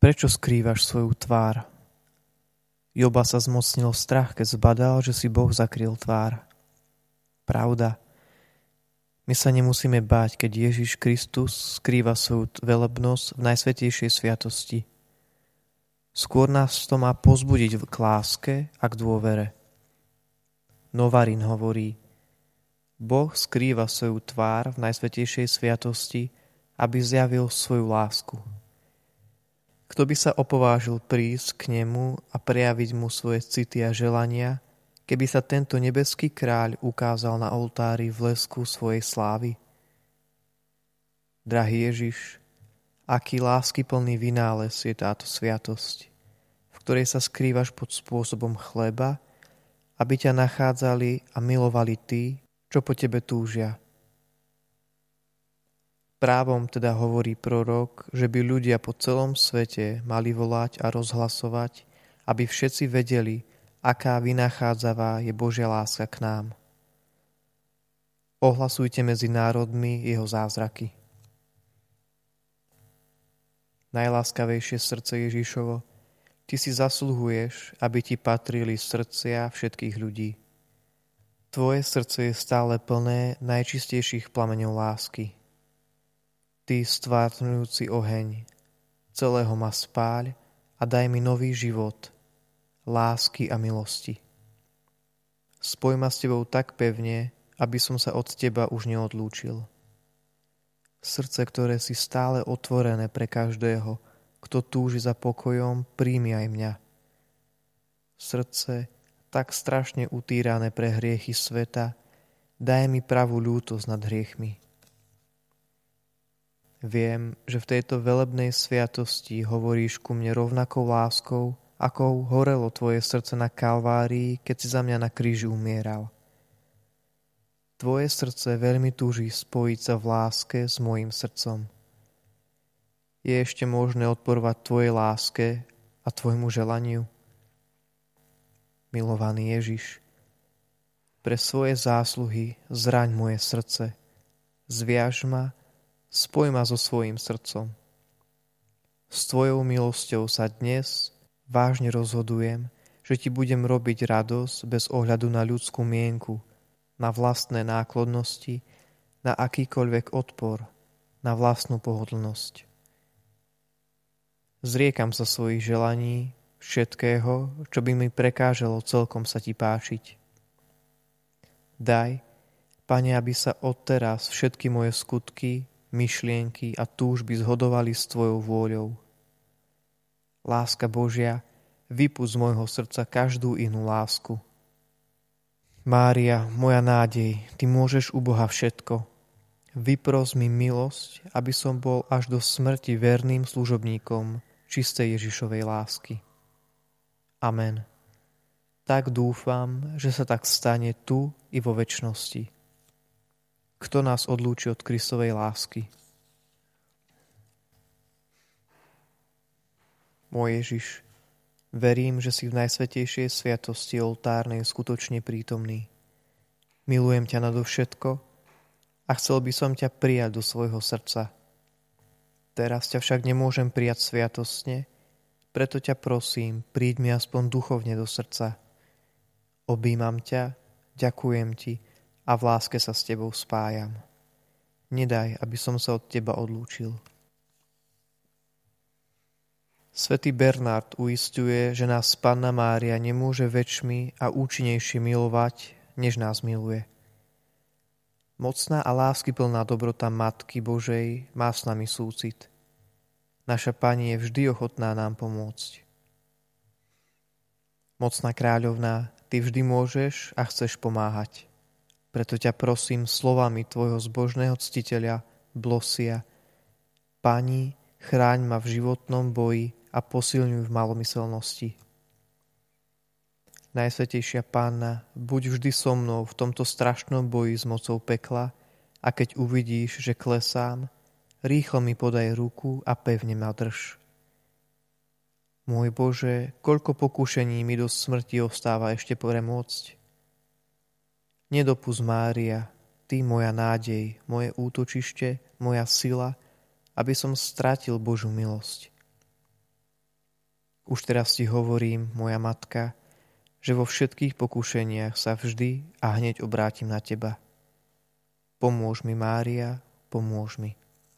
Prečo skrývaš svoju tvár? Joba sa zmocnil strach, keď zbadal, že si Boh zakryl tvár. Pravda. My sa nemusíme báť, keď Ježiš Kristus skrýva svoju velebnosť v najsvetejšej sviatosti. Skôr nás to má pozbudiť k láske a k dôvere. Novarin hovorí, Boh skrýva svoju tvár v najsvetejšej sviatosti, aby zjavil svoju lásku. Kto by sa opovážil prísť k nemu a prejaviť mu svoje city a želania, keby sa tento nebeský kráľ ukázal na oltári v lesku svojej slávy? Drahý Ježiš, aký láskyplný vynález je táto sviatosť, v ktorej sa skrývaš pod spôsobom chleba, aby ťa nachádzali a milovali tí, čo po tebe túžia. Právom teda hovorí prorok, že by ľudia po celom svete mali volať a rozhlasovať, aby všetci vedeli, aká vynachádzavá je Božia láska k nám. Ohlasujte medzi národmi jeho zázraky. Najláskavejšie srdce Ježišovo, Ty si zasluhuješ, aby Ti patrili srdcia všetkých ľudí. Tvoje srdce je stále plné najčistejších plameňov lásky – Ty stvárňujúci oheň, celého ma spáľ a daj mi nový život, lásky a milosti. Spoj ma s Tebou tak pevne, aby som sa od Teba už neodlúčil. Srdce, ktoré si stále otvorené pre každého, kto túži za pokojom, príjmi aj mňa. Srdce, tak strašne utírané pre hriechy sveta, daj mi pravú ľútosť nad hriechmi. Viem, že v tejto velebnej sviatosti hovoríš ku mne rovnakou láskou, ako horelo tvoje srdce na Kalvárii, keď si za mňa na kríži umieral. Tvoje srdce veľmi túži spojiť sa v láske s mojim srdcom. Je ešte možné odporovať tvojej láske a tvojmu želaniu? Milovaný Ježiš, pre svoje zásluhy zraň moje srdce, zviaž ma Spoj ma so svojím srdcom. S Tvojou milosťou sa dnes vážne rozhodujem, že Ti budem robiť radosť bez ohľadu na ľudskú mienku, na vlastné náklodnosti, na akýkoľvek odpor, na vlastnú pohodlnosť. Zriekam sa svojich želaní, všetkého, čo by mi prekážalo celkom sa Ti páčiť. Daj, Pane, aby sa odteraz všetky moje skutky myšlienky a túžby zhodovali s Tvojou vôľou. Láska Božia, vypust z môjho srdca každú inú lásku. Mária, moja nádej, Ty môžeš u Boha všetko. Vypros mi milosť, aby som bol až do smrti verným služobníkom čistej Ježišovej lásky. Amen. Tak dúfam, že sa tak stane tu i vo väčšnosti. Kto nás odlúči od Kristovej lásky? Môj Ježiš, verím, že si v najsvetejšej sviatosti oltárnej skutočne prítomný. Milujem ťa nadovšetko a chcel by som ťa prijať do svojho srdca. Teraz ťa však nemôžem prijať sviatostne, preto ťa prosím, príď mi aspoň duchovne do srdca. Obímam ťa, ďakujem ti, a v láske sa s Tebou spájam. Nedaj, aby som sa od Teba odlúčil. Svetý Bernard uistuje, že nás Panna Mária nemôže väčšmi a účinnejšie milovať, než nás miluje. Mocná a láskyplná dobrota Matky Božej má s nami súcit. Naša Pani je vždy ochotná nám pomôcť. Mocná kráľovná, Ty vždy môžeš a chceš pomáhať. Preto ťa prosím slovami tvojho zbožného ctiteľa Blosia. Pani, chráň ma v životnom boji a posilňuj v malomyselnosti. Najsvetejšia Pána, buď vždy so mnou v tomto strašnom boji s mocou pekla a keď uvidíš, že klesám, rýchlo mi podaj ruku a pevne ma drž. Môj Bože, koľko pokušení mi do smrti ostáva ešte premôcť. Nedopust Mária, Ty moja nádej, moje útočište, moja sila, aby som stratil Božú milosť. Už teraz ti hovorím, moja matka, že vo všetkých pokušeniach sa vždy a hneď obrátim na teba. Pomôž mi, Mária, pomôž mi.